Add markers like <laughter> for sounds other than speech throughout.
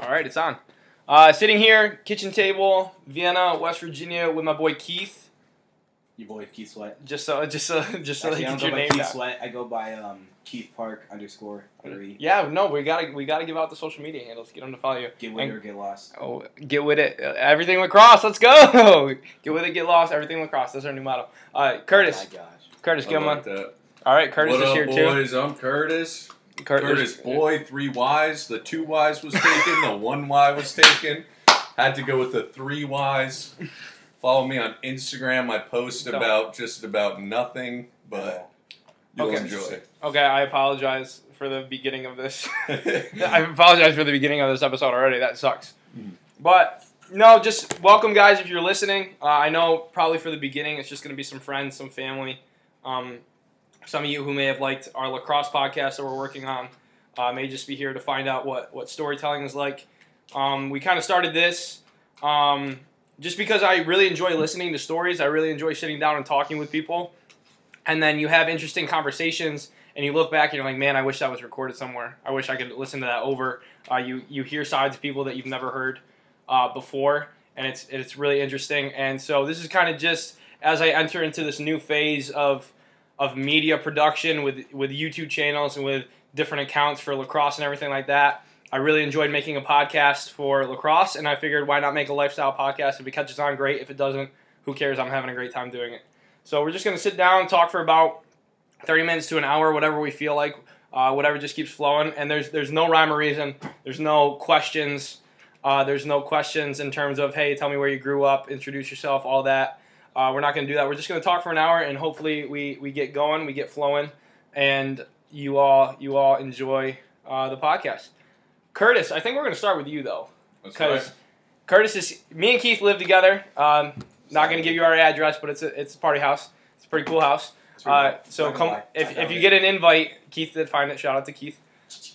All right, it's on. Uh, sitting here, kitchen table, Vienna, West Virginia, with my boy Keith. Your boy Keith Sweat. Just so, just so, <laughs> just so Actually, they I get don't your go by name Keith down. Sweat. I go by um, Keith Park underscore three. Yeah, no, we gotta, we gotta give out the social media handles. Get them to follow you. Get And- with or get lost. Oh, get with it. Uh, Everything lacrosse. Let's go. <laughs> Get with it. Get lost. Everything lacrosse. That's our new motto. Uh, Curtis. Oh my gosh. Curtis, I give him like one. that. All right, Curtis what is up, here too. boys? I'm Curtis. Cur- Curtis boy, three Y's. The two Y's was taken. the one Y was taken. Had to go with the three Y's. <laughs> Follow me on Instagram. I post Don't. about just about nothing, but you'll Okay. enjoy. Okay, I apologize for the beginning of this. <laughs> <laughs> I apologize for the beginning of this episode already. That sucks. Mhm. But no, just welcome, guys. If you're listening, uh, I know probably for the beginning, it's just going to be some friends, some family. Um, some of you who may have liked our lacrosse podcast that we're working on uh, may just be here to find out what what storytelling is like. Um, we kind of started this um, just because I really enjoy listening to stories. I really enjoy sitting down and talking with people, and then you have interesting conversations and you look back and you're like, man, I wish that was recorded somewhere. I wish I could listen to that over. Uh, you you hear sides of people that you've never heard uh, before, and it's it's really interesting. And so this is kind of just as I enter into this new phase of of media production with with YouTube channels and with different accounts for lacrosse and everything like that. I really enjoyed making a podcast for lacrosse, and I figured why not make a lifestyle podcast? If it catches on, great. If it doesn't, who cares? I'm having a great time doing it. So we're just gonna sit down, and talk for about 30 minutes to an hour, whatever we feel like, uh, whatever just keeps flowing. And there's there's no rhyme or reason. There's no questions. Uh, there's no questions in terms of hey, tell me where you grew up, introduce yourself, all that. Uh, we're not gonna do that. We're just gonna talk for an hour, and hopefully we we get going, we get flowing, and you all you all enjoy uh, the podcast. Curtis, I think we're gonna start with you though, because. Curtis is me and Keith live together. Um, not gonna give you our address, but it's a it's a party house. It's a pretty cool house. Uh, so come if, if you get an invite, Keith did find it. Shout out to Keith.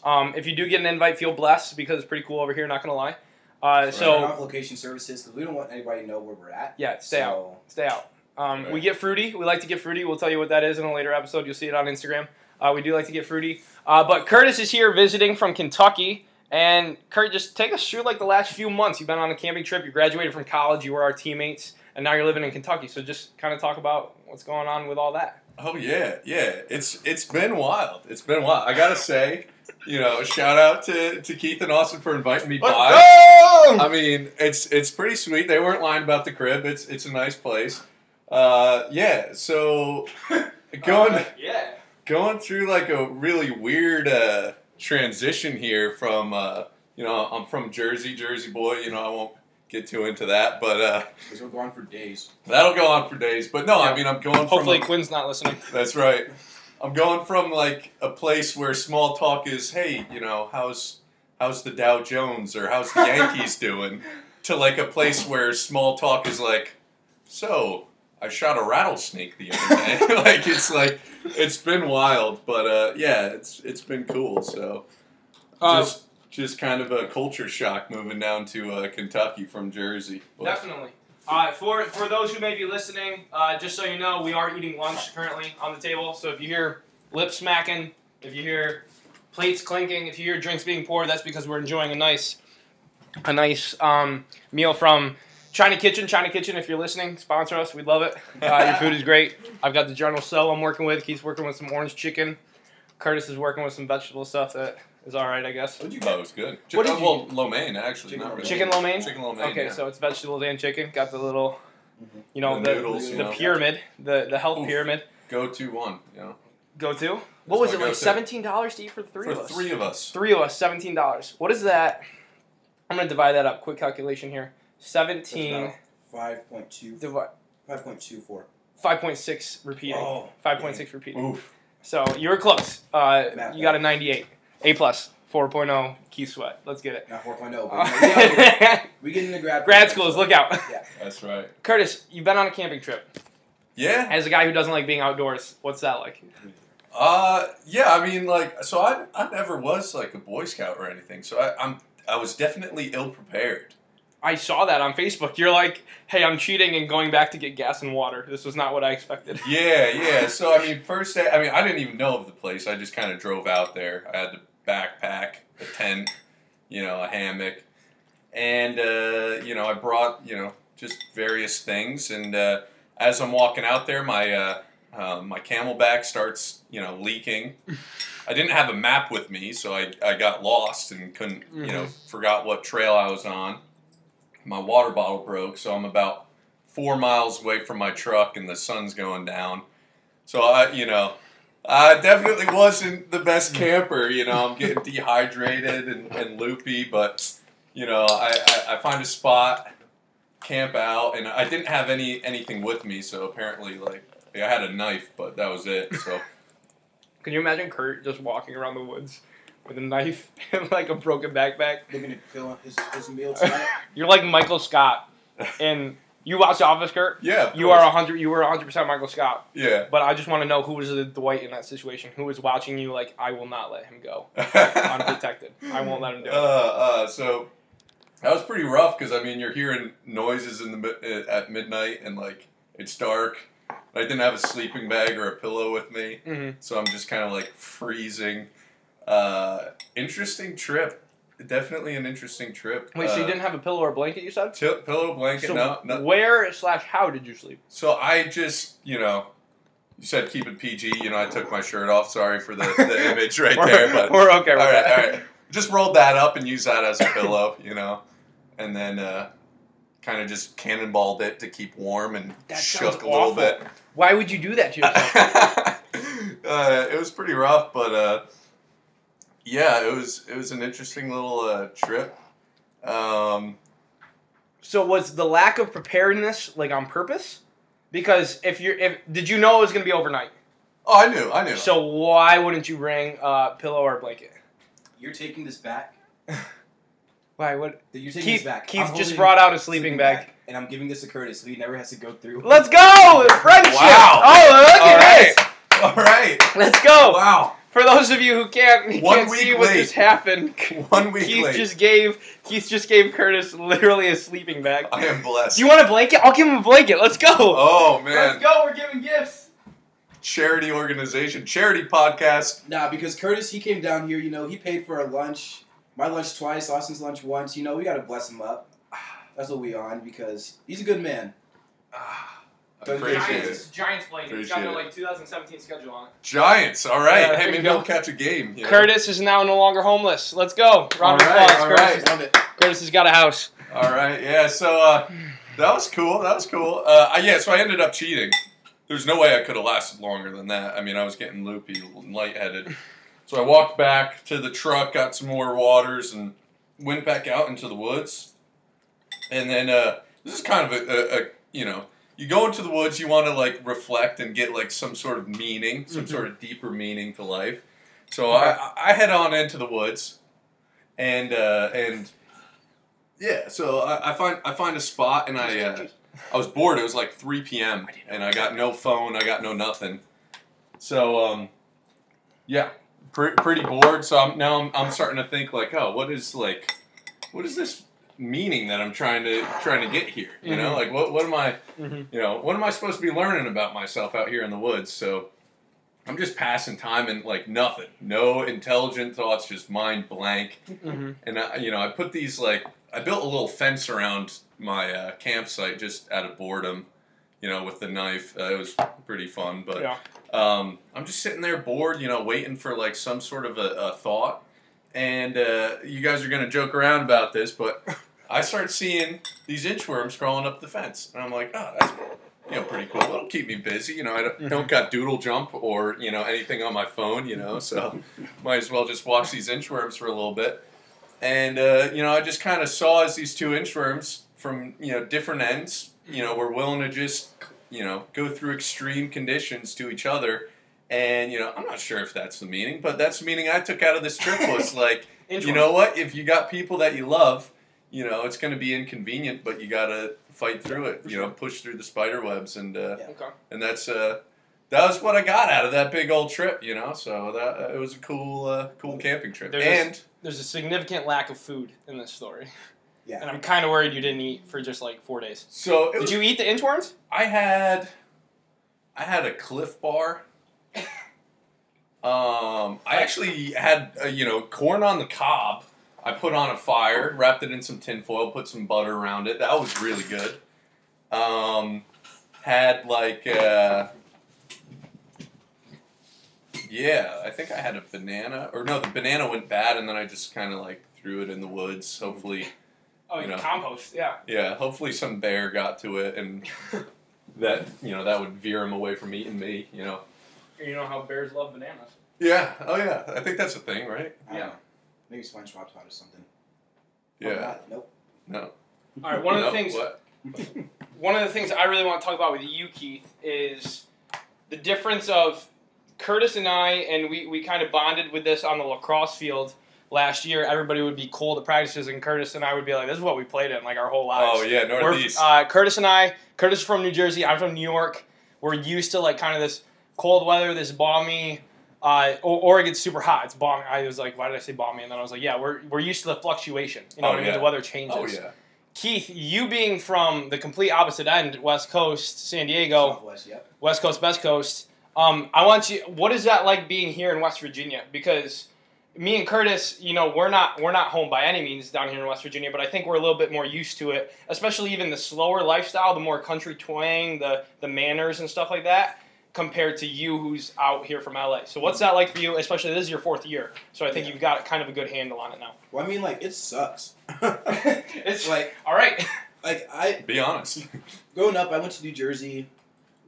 Um, if you do get an invite, feel blessed because it's pretty cool over here. Not gonna lie. Uh, Turn so off location services because we don't want anybody to know where we're at. yeah, stay out. Stay out. Um, We get fruity. We like to get fruity. We'll tell you what that is in a later episode. You'll see it on Instagram. Uh, we do like to get fruity. Uh, but Curtis is here visiting from Kentucky. And Kurt, just take us through like the last few months. You've been on a camping trip. You graduated from college. You were our teammates, and now you're living in Kentucky. So just kind of talk about what's going on with all that. Oh yeah, yeah. It's it's been wild. It's been wild. I gotta say, you know, shout out to, to Keith and Austin for inviting me by. I mean, it's it's pretty sweet. They weren't lying about the crib. It's it's a nice place. Uh, yeah. So <laughs> going yeah. going through like a really weird uh, transition here from uh, you know I'm from Jersey, Jersey boy. You know I won't get too into that, but uh, because we're gone for days. that'll go on for days. But no, I mean I'm going Hopefully, from Quinn's not listening. that's right. I'm going from like a place where small talk is, hey, you know, how's how's the Dow Jones or how's the Yankees <laughs> doing, to like a place where small talk is like, so I shot a rattlesnake the other day. <laughs> like it's like it's been wild, but uh, yeah, it's it's been cool. So Uh, just just kind of a culture shock moving down to uh, Kentucky from Jersey. But- Definitely. Uh, for for those who may be listening, uh, just so you know, we are eating lunch currently on the table. So if you hear lip smacking, if you hear plates clinking, if you hear drinks being poured, that's because we're enjoying a nice a nice um, meal from China Kitchen. China Kitchen, if you're listening, sponsor us. We'd love it. Uh, your food is great. I've got the General Tso I'm working with. Keith's working with some orange chicken. Curtis is working with some vegetable stuff that is all right, I guess. What'd you Oh, get? it was good. What did uh, well, lo mein actually, Chicken not lo really. Chicken lo mein? Chicken lo mein. Okay, yeah. so it's vegetables and chicken. Got the little, Mhm. you know, The the, noodles, the, you know. pyramid, the the health Oof. pyramid. go to one. You know, Go to. What was it like? Seventeen dollars to eat for three for of us. three of us. Three of us, seventeen dollars. What is that? I'm gonna divide that up. Quick calculation here. Seventeen Five point two. divi- Five point two four. five point six repeating. Oh, Five point six repeating. Oof. So you were close. Uh, Math you got a ninety-eight. A plus. 4.0 Keith Sweat. Let's get it. Not four oh, but Uh, <laughs> we get out here. into grad grad schools, so- look out. That's right. Curtis, you've been on a camping trip. Yeah. As a guy who doesn't like being outdoors, what's that like? Uh, yeah. I mean, like, so I, I never was like a Boy Scout or anything. So I, I'm I was definitely ill prepared. I saw that on Facebook. You're like, hey, I'm cheating and going back to get gas and water. This was not what I expected. <laughs> Yeah, yeah. So I mean, first day, I mean, I didn't even know of the place. I just kind of drove out there. I had to backpack, a tent, you know, a hammock, and uh, you know, I brought you know just various things. And uh, as I'm walking out there, my uh, uh, my CamelBak starts you know leaking. <laughs> I didn't have a map with me, so I, I got lost and couldn't you know forgot what trail I was on. My water bottle broke, so I'm about four miles away from my truck, and the sun's going down. So I you know. I definitely wasn't the best hmm. camper, you know. I'm getting dehydrated and, and loopy, but you know, I, I, I find a spot, camp out, and I didn't have any anything with me, so apparently, like, I had a knife, but that was it. So <laughs> Can you imagine Kurt just walking around the woods with a knife <laughs> and like a broken backpack? Looking to kill his, his meal tonight. <laughs> You're like Michael Scott, <laughs> and you watch The Office, Kurt. yeah, of You course. are hundred. You were hundred percent Michael Scott. yeah. But I just want to know who was the Dwight in that situation? Who was watching you? Like, I will not let him go unprotected. I won't let him do Uh, it. uh, so that was pretty rough because I mean you're hearing noises in the uh, at midnight and like it's dark. I didn't have a sleeping bag or a pillow with me. hmm so I'm just kind of like freezing. Uh, interesting trip. Definitely an interesting trip. Wait, so you Uh, didn't have a pillow or blanket? You said. t- pillow blanket? So no, no. where slash how did you sleep? So I just, you know, you said keep it PG. You know, I took my shirt off. Sorry for the, the <laughs> image right we're, there, but we're okay with all right, all right. Just rolled that up and used that as a pillow, <laughs> you know, and then uh, kind of just cannonballed it to keep warm and That shook a little awful. bit. Why would you do that to yourself? <laughs> uh, it was pretty rough, but uh, yeah, it was it was an interesting little uh, trip. Um, so was the lack of preparedness like on purpose? Because if you're, if did you know it was gonna be overnight? oh, I knew, I knew. So why wouldn't you bring a pillow or a blanket? You're taking this back. <laughs> Why would You're taking Keith? this back. Keith I'm just brought out a this sleeping bag. and I'm giving this to Curtis, so he never has to go through. Let's go! Friendship! Wow. Oh, look All at right. this! All right, Let's go! wow, For those of you who can't, who One can't week see what late. just happened, <laughs> one week Keith late. just gave Keith just gave Curtis literally a sleeping bag. I am blessed. Do you want a blanket? I'll give him a blanket. Let's go. oh man, Let's go. We're giving gifts. charity organization, charity podcast. Nah, because Curtis, he came down here. You know, he paid for our lunch, my lunch twice, Austin's lunch once. You know, we gotta bless him up. That's what we on because he's a good man. Ah. Giants, it. Giants blanket. It's got Appreciate their like 2017 schedule on it. Giants. All right. Yeah, hey, there you maybe go. we'll catch a game. you know? Curtis is now no longer homeless. Let's go. Round of All right, applause. all Curtis, right. is- it. Curtis has got a house. All right, yeah. So uh, that was cool. That was cool. Uh, I- yeah, so I ended up cheating. There's no way I could have lasted longer than that. I mean, I was getting loopy, and lightheaded. So I walked back to the truck, got some more waters, and went back out into the woods. And then uh, this is kind of a, a, a you know, you go into the woods, you want to like reflect and get like some sort of meaning, some Mhm. sort of deeper meaning to life. So I, I head on into the woods, and uh, and yeah, so I, I find I find a spot, and I uh, I was bored. It was like 3 p.m. and I got no phone. I got no nothing. So um, yeah, pre- pretty bored. So I'm, now I'm, I'm starting to think like, oh, what is like, what is this meaning that I'm trying to trying to get here? You know, Mhm. like what what am I Mhm. you know what am I supposed to be learning about myself out here in the woods? So I'm just passing time and like nothing, no intelligent thoughts, just mind blank. Mm-hmm. And I, you know, I put these like I built a little fence around my uh, campsite just out of boredom. You know, with the knife, uh, it was pretty fun. But Yeah. um, I'm just sitting there bored, you know, waiting for like some sort of a, a thought. And uh, you guys are gonna joke around about this, but I start seeing these inchworms crawling up the fence, and I'm like, oh, that's you know pretty cool. It'll keep me busy. You know, I don't, don't got Doodle Jump or you know anything on my phone. You know, so might as well just watch these inchworms for a little bit. And uh, you know, I just kind of saw as these two inchworms from you know different ends, you know, were willing to just you know go through extreme conditions to each other. And you know, I'm not sure if that's the meaning, but that's the meaning I took out of this trip <laughs> was like, you know what? If you got people that you love, you know, it's going to be inconvenient, but you got to fight through it. For You know, push through the spider webs, and uh, Yeah. Okay. and that's uh, that was what I got out of that big old trip, you know. So that it was a cool, uh, cool camping trip. There's and There's a significant lack of food in this story, Yeah. and I'm kind of worried you didn't eat for just like four days. so Did was, you eat the inchworms? I had, I had a Clif Bar. Um, I actually had uh, you know corn on the cob. I put on a fire, wrapped it in some tinfoil, put some butter around it. That was really good. Um, had like uh, yeah, I think I had a banana, or no, the banana went bad, and then I just kind of like threw it in the woods. Hopefully, Oh, You know. compost. Yeah. yeah, hopefully some bear got to it, and <laughs> that you know that would veer him away from eating me. You know. You know how bears love bananas. Yeah. Oh yeah. I think that's a thing, right? I Yeah. Maybe SpongeBob taught us something. Yeah. Or. Nope. No. All right. One of the No, things. What? <laughs> One of the things I really want to talk about with you, Keith, is the difference of Curtis and I, and we, we kind of bonded with this on the lacrosse field last year. Everybody would be cold at practices, and Curtis and I would be like, "This is what we played in like our whole lives." Oh yeah, Northeast. uh, Curtis and I, Curtis is from New Jersey. I'm from New York. We're used to like kind of this cold weather, this balmy. Uh, or, or it gets super hot. It's balmy. I was like, why did I say balmy? And then I was like, yeah, we're, we're used to the fluctuation. You know Oh, what I mean? yeah. The weather changes. oh yeah. Keith, you being from the complete opposite end, West Coast, San Diego, Southwest, yep. West Coast, West Coast. Um, I want you. What is that like being here in West Virginia? Because me and Curtis, you know, we're not we're not home by any means down here in West Virginia, but I think we're a little bit more used to it. Especially even the slower lifestyle, the more country twang, the the manners and stuff like that, compared to you who's out here from LA. So what's that like for you? Especially this is your fourth year, so I think Yeah. you've got kind of a good handle on it now. Well, I mean, like, it sucks. <laughs> <laughs> it's like, all right. like I Be honest. <laughs> growing up, I went to New Jersey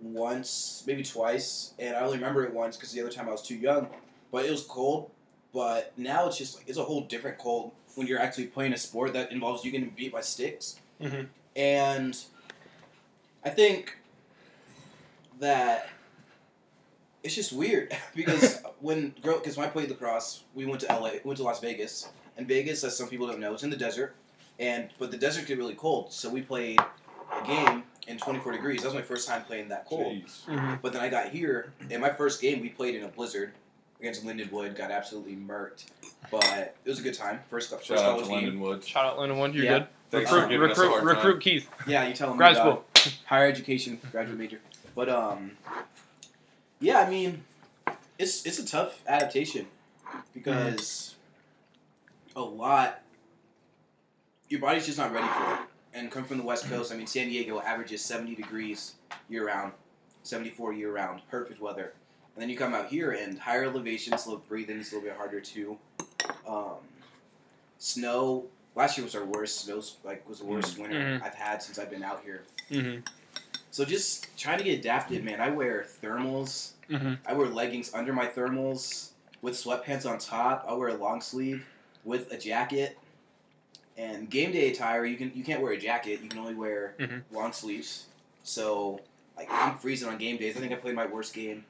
once, maybe twice, and I only remember it once because the other time I was too young. But it was cold. But now it's just like it's a whole different cold when you're actually playing a sport that involves you getting beat by sticks. Mhm. And I think that it's just weird <laughs> because when grow because when I played lacrosse, we went to LA, went to Las Vegas, and Vegas, as some people don't know, it's in the desert, and but the desert get really cold, so we played a game in 24 degrees. That was my first time playing that cold. Jeez. But then I got here, and my first game we played in a blizzard against Lindenwood, got absolutely murked, but it was a good time. First, first Shout out college to game. London Woods. Shout out Lindenwood, you're Yeah. good. Thanks for recruit, us a recruit, time. recruit Keith. Yeah, you tell him. Grad we got school. higher education, graduate major. But um, yeah, I mean, it's it's a tough adaptation because a lot your body's just not ready for it. And come from the West Coast, I mean, San Diego averages seventy degrees year round, seventy four year round, perfect weather. And then you come out here and higher elevations, little breathing is a little bit harder too. Um, snow. Last year was our worst. Snow's like was the worst winter Mhm. I've had since I've been out here. Mm-hmm. So just trying to get adapted, man. I wear thermals. Mm-hmm. I wear leggings under my thermals with sweatpants on top. I wear a long sleeve with a jacket. And game day attire, you can you can't wear a jacket. You can only wear Mhm. long sleeves. So like I'm freezing on game days. I think I played my worst game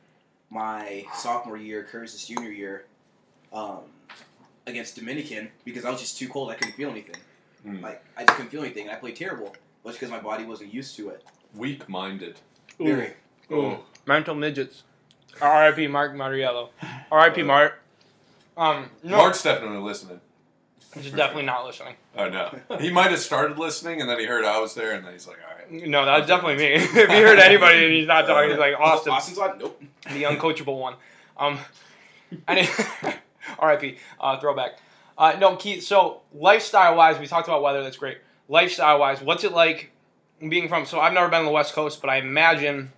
my sophomore year, Curtis' junior year, um, against Dominican because I was just too cold. I couldn't feel anything. Mm. Like I just couldn't feel anything. And I played terrible, but because my body wasn't used to it. Weak-minded. Very. Ooh. Mental midgets. R.I.P. Mark Mariello. R.I.P. Mark. Um, no, Mark's definitely listening. he's definitely not listening. Oh no. He might have started listening and then he heard I was there and then he's like, all right. No, that's definitely me. <laughs> if he heard anybody and he's not talking, he's like Austin, Austin's on. Nope. the uncoachable one. Um, and <laughs> R.I.P. Uh, throwback. Uh, no, Keith. So lifestyle wise, we talked about weather. That's great. Lifestyle wise, what's it like being from? So I've never been on the West Coast, but I imagine,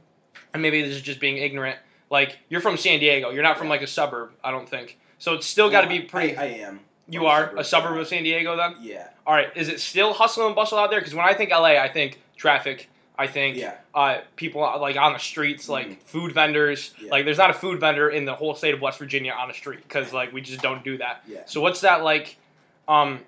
and maybe this is just being ignorant. Like you're from San Diego. You're not from like a suburb. I don't think. So it's still got to be pretty. I, I am. you are suburb, a suburb of San Diego then. Yeah. All right. Is it still hustle and bustle out there? Because when I think LA, I think traffic. I think Yeah. uh, people uh, like on the streets, like Mhm. food vendors. Yeah. Like there's not a food vendor in the whole state of West Virginia on the street because like we just don't do that. Yeah. So what's that like? Um,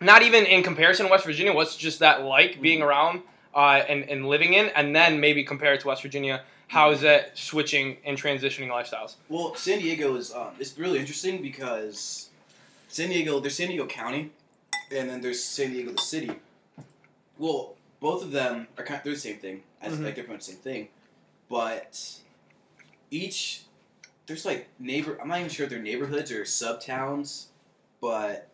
not even in comparison to West Virginia. What's just that like being Mm-hmm. around uh, and and living in, and then maybe compare it to West Virginia. How is that switching and transitioning lifestyles? Well, San Diego is um, it's really interesting because San Diego, there's San Diego County, and then there's San Diego the city. Well, both of them are kind. Of, they're the same thing. Mhm. like they're pretty much the same thing, but each there's like neighbor. I'm not even sure if they're neighborhoods or sub towns, but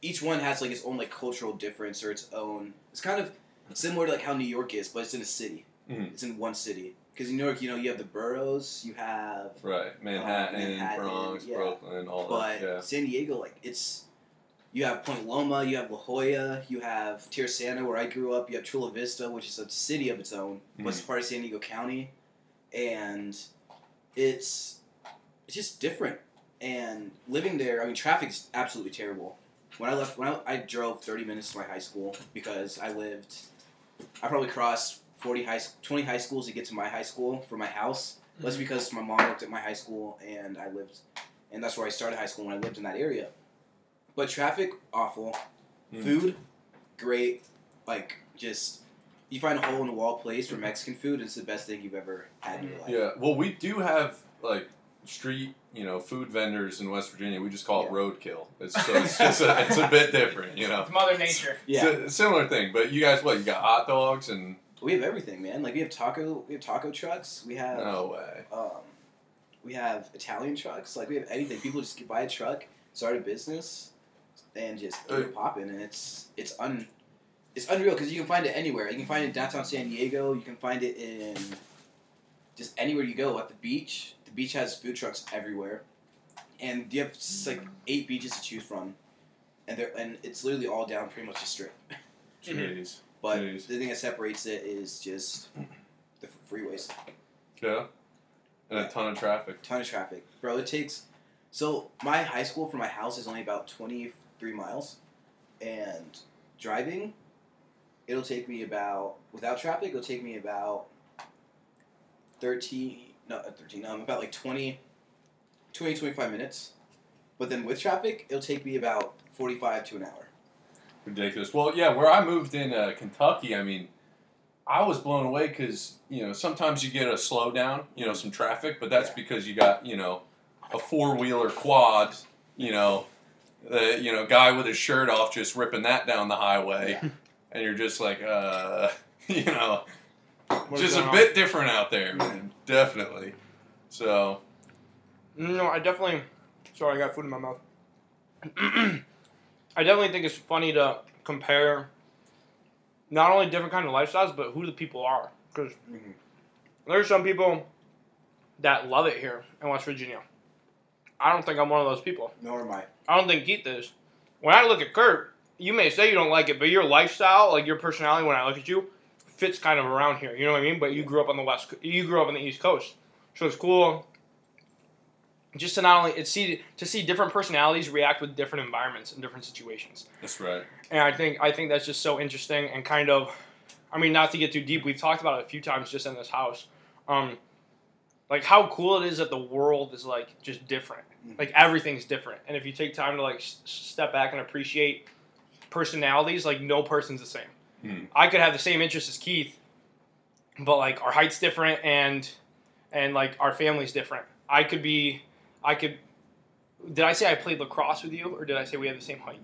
each one has like its own like cultural difference or its own. It's kind of similar to like how New York is, but it's in a city. Mhm. It's in one city. Because in New York, you know, you have the boroughs, you have, Right, Manhattan, Manhattan, Bronx, yeah. Brooklyn, all but that. Yeah. San Diego, like it's. You have Point Loma, you have La Jolla, you have Tierrasanta, where I grew up. You have Chula Vista, which is a city of its own, but it's Mhm. part of San Diego County, and it's it's just different. And living there, I mean, traffic's absolutely terrible. When I left, when I, I drove thirty minutes to my high school because I lived, I probably crossed forty high, twenty high schools to get to my high school from my house. That's because my mom worked at my high school, and I lived, and that's where I started high school when I lived in that area. But traffic, awful. Hmm. Food, great. Like just you find a hole in the wall place for Mexican food, it's the best thing you've ever had in your life. Yeah, well, we do have like street, you know, food vendors in West Virginia. We just call it roadkill. It's <laughs> so it's just a, it's a bit different, you know. It's Mother Nature. Yeah. It's a similar thing, but you guys, what you got? Hot dogs and We have everything, man. Like we have taco, we have taco trucks. We have, no way. um, we have Italian trucks. Like we have anything. People just buy a truck, start a business, and just get it popping. And it's it's un, it's unreal because you can find it anywhere. You can find it in downtown San Diego. You can find it in just anywhere you go. At the beach, the beach has food trucks everywhere, and you have s- like eight beaches to choose from, and they're and it's literally all down pretty much a strip. Jeez. But Jeez. the thing that separates it is just the freeways. Yeah. And a ton of traffic. Ton of traffic, bro. It takes. So my high school from my house is only about twenty three miles, and driving, it'll take me about without traffic. It'll take me about thirteen. No, not thirteen. Um, about like 20, 20, 25 minutes. But then with traffic, it'll take me about forty five to an hour. Ridiculous. Well, yeah, where I moved in uh, Kentucky, I mean, I was blown away because you know sometimes you get a slowdown, you know, some traffic, but that's Yeah. because you got you know a four wheeler quad, you know, the you know guy with his shirt off just ripping that down the highway, <laughs> and you're just like, uh, <laughs> you know, What's just a on? bit different out there, man. Definitely. So No, I definitely. Sorry, I got food in my mouth. <clears throat> I definitely think it's funny to compare not only different kind of lifestyles, but who the people are. Because Mhm. there's some people that love it here in West Virginia. I don't think I'm one of those people. Nor am I. I don't think Keith is. When I look at Kurt, you may say you don't like it, but your lifestyle, like your personality, when I look at you, fits kind of around here. You know what I mean? But you grew up on the west, you grew up on the East Coast, so it's cool. Just to not only it's see to see different personalities react with different environments and different situations, that's right. and I think I think that's just so interesting and kind of, I mean, not to get too deep, we've talked about it a few times just in this house, um, like how cool it is that the world is like just different Mhm. like everything's different and if you take time to like s- step back and appreciate personalities like no person's the same Hmm. i could have the same interests as keith but like our height's different and and like our family's different i could be i could did i say i played lacrosse with you or did i say we have the same height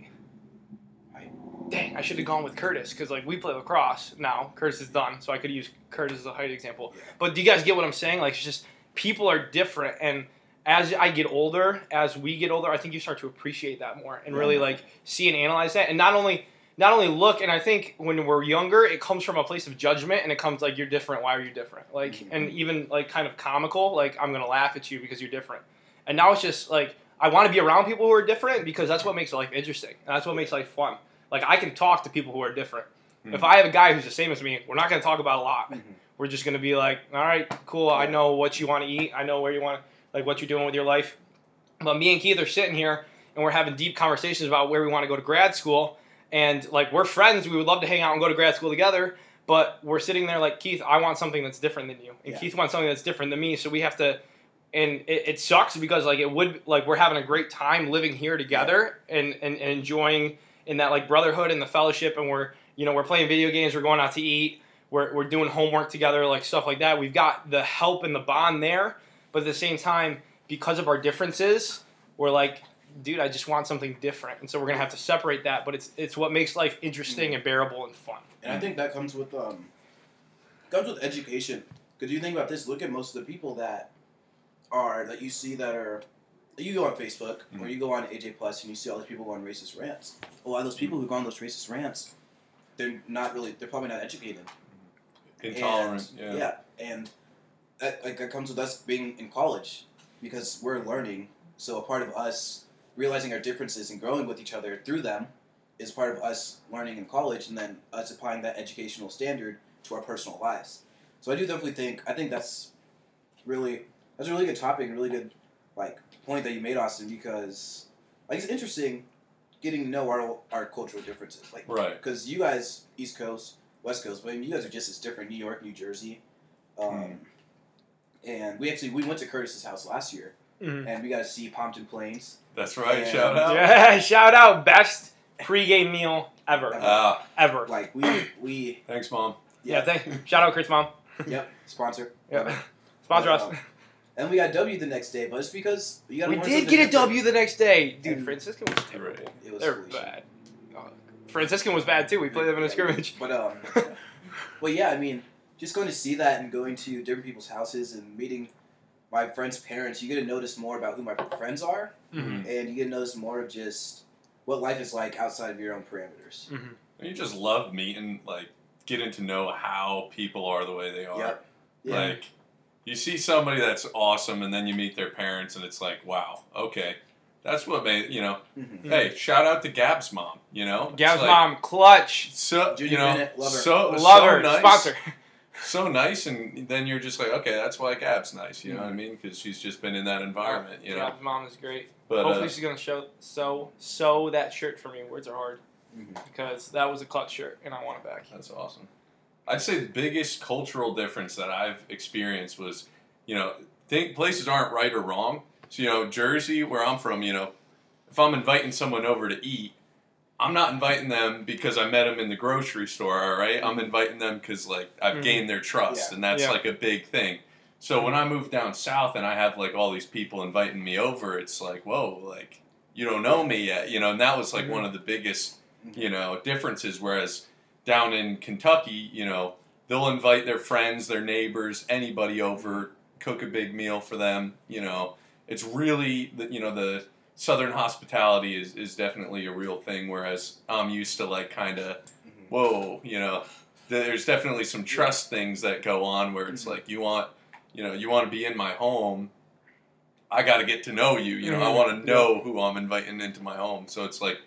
dang i should have gone with curtis because like we play lacrosse now curtis is done so i could use curtis as a height example Yeah. but do you guys get what i'm saying like it's just people are different and as I get older, as we get older, I think you start to appreciate that more and really like see and analyze that, and not only not only look. And I think when we're younger, it comes from a place of judgment, and it comes like you're different. Why are you different? Like, Mhm. and even like kind of comical. Like I'm gonna laugh at you because you're different. And now it's just like I want to be around people who are different because that's what makes life interesting. And that's what makes life fun. Like I can talk to people who are different. Mhm. If I have a guy who's the same as me, we're not gonna talk about a lot Mhm. we're just gonna be like, all right, cool. I know what you want to eat. I know where you want, to, like, what you're doing with your life. But me and Keith are sitting here and we're having deep conversations about where we want to go to grad school. And like, we're friends. We would love to hang out and go to grad school together. But we're sitting there like, Keith, I want something that's different than you, and Yeah. Keith wants something that's different than me. So we have to. And it, it sucks because like it would like we're having a great time living here together and, and, and enjoying in that like brotherhood and the fellowship and we're you know we're playing video games we're going out to eat we're, we're doing homework together, like stuff like that. We've got the help and the bond there, but at the same time, because of our differences, we're like, dude, I just want something different, and so we're gonna have to separate that. But it's it's what makes life interesting and bearable and fun. And I think that comes with um, comes with education. Because you think about this, look at most of the people that are that you see that are you go on Facebook or Mhm. you go on AJ Plus and you see all these people go on racist rants. A lot of those people who go on those racist rants, they're not really they're probably not educated. Intolerant. And, yeah. and that like that comes with us being in college because we're learning. So a part of us realizing our differences and growing with each other through them is part of us learning in college, and then us applying that educational standard to our personal lives. So I do definitely think I think that's really that's a really good topic, and really good like point that you made, Austin, because like it's interesting getting to know our our cultural differences, like Right. because you guys East Coast, West Coast, but I mean, you guys are just as different. New York, New Jersey, um, and we actually we went to Curtis's house last year, Mhm. and we got to see Pompton Plains. That's right. Yeah. Shout out. Yeah, <laughs> shout out best pregame meal ever, Ah, ever. Like we we thanks, mom. Yeah, thank. Shout out Chris mom. yep sponsor. Yeah, <laughs> sponsor us. Um, And we got W the next day, but it's because you got. We did get a W the next day, dude. And- Franciscan was terrible. It was They're bad. Uh, Franciscan was bad too. We played them in a scrimmage. But um, <laughs> well, yeah, I mean, just going to see that and going to different people's houses and meeting my friends' parents, you get to notice more about who my friends are, Mhm. and you get to notice more of just what life is like outside of your own parameters. Mhm. You just love meeting, like, getting to know how people are the way they are. Yep. Yeah. Like, you see somebody that's awesome, and then you meet their parents, and it's like, wow, okay, that's what made you know. Mhm. Hey, shout out to Gab's mom. You know, Gab's like, mom, clutch, So Junior you know, Bennett, love her. so love so her, nice, sponsor. so nice, and then you're just like, okay, that's why Gab's nice. You know Mhm. what I mean? Because she's just been in that environment. You know, Gab's mom is great. but Hopefully uh, she's gonna show sew sew that shirt for me. Words are hard Mhm. because that was a clutch shirt and I want it back. That's awesome. I'd say the biggest cultural difference that I've experienced was, you know, think places aren't right or wrong. So you know, Jersey, where I'm from, you know, if I'm inviting someone over to eat, I'm not inviting them because I met them in the grocery store. All right, I'm inviting them because like I've Mhm. gained their trust, Yeah. and that's Yeah. like a big thing. So when I moved down south and I have like all these people inviting me over, it's like, whoa, like you don't know me yet, you know, and that was like Mhm. one of the biggest, you know, differences. Whereas down in Kentucky, you know, they'll invite their friends, their neighbors, anybody over, cook a big meal for them. You know, it's really the you know the southern hospitality is is definitely a real thing. Whereas I'm used to like kind of Mhm. whoa, you know, there's definitely some trust things that go on where it's Mhm. like you want, you know, you want to be in my home. I got to get to know you. You know, I Mhm. want to know who I'm inviting into my home. So it's like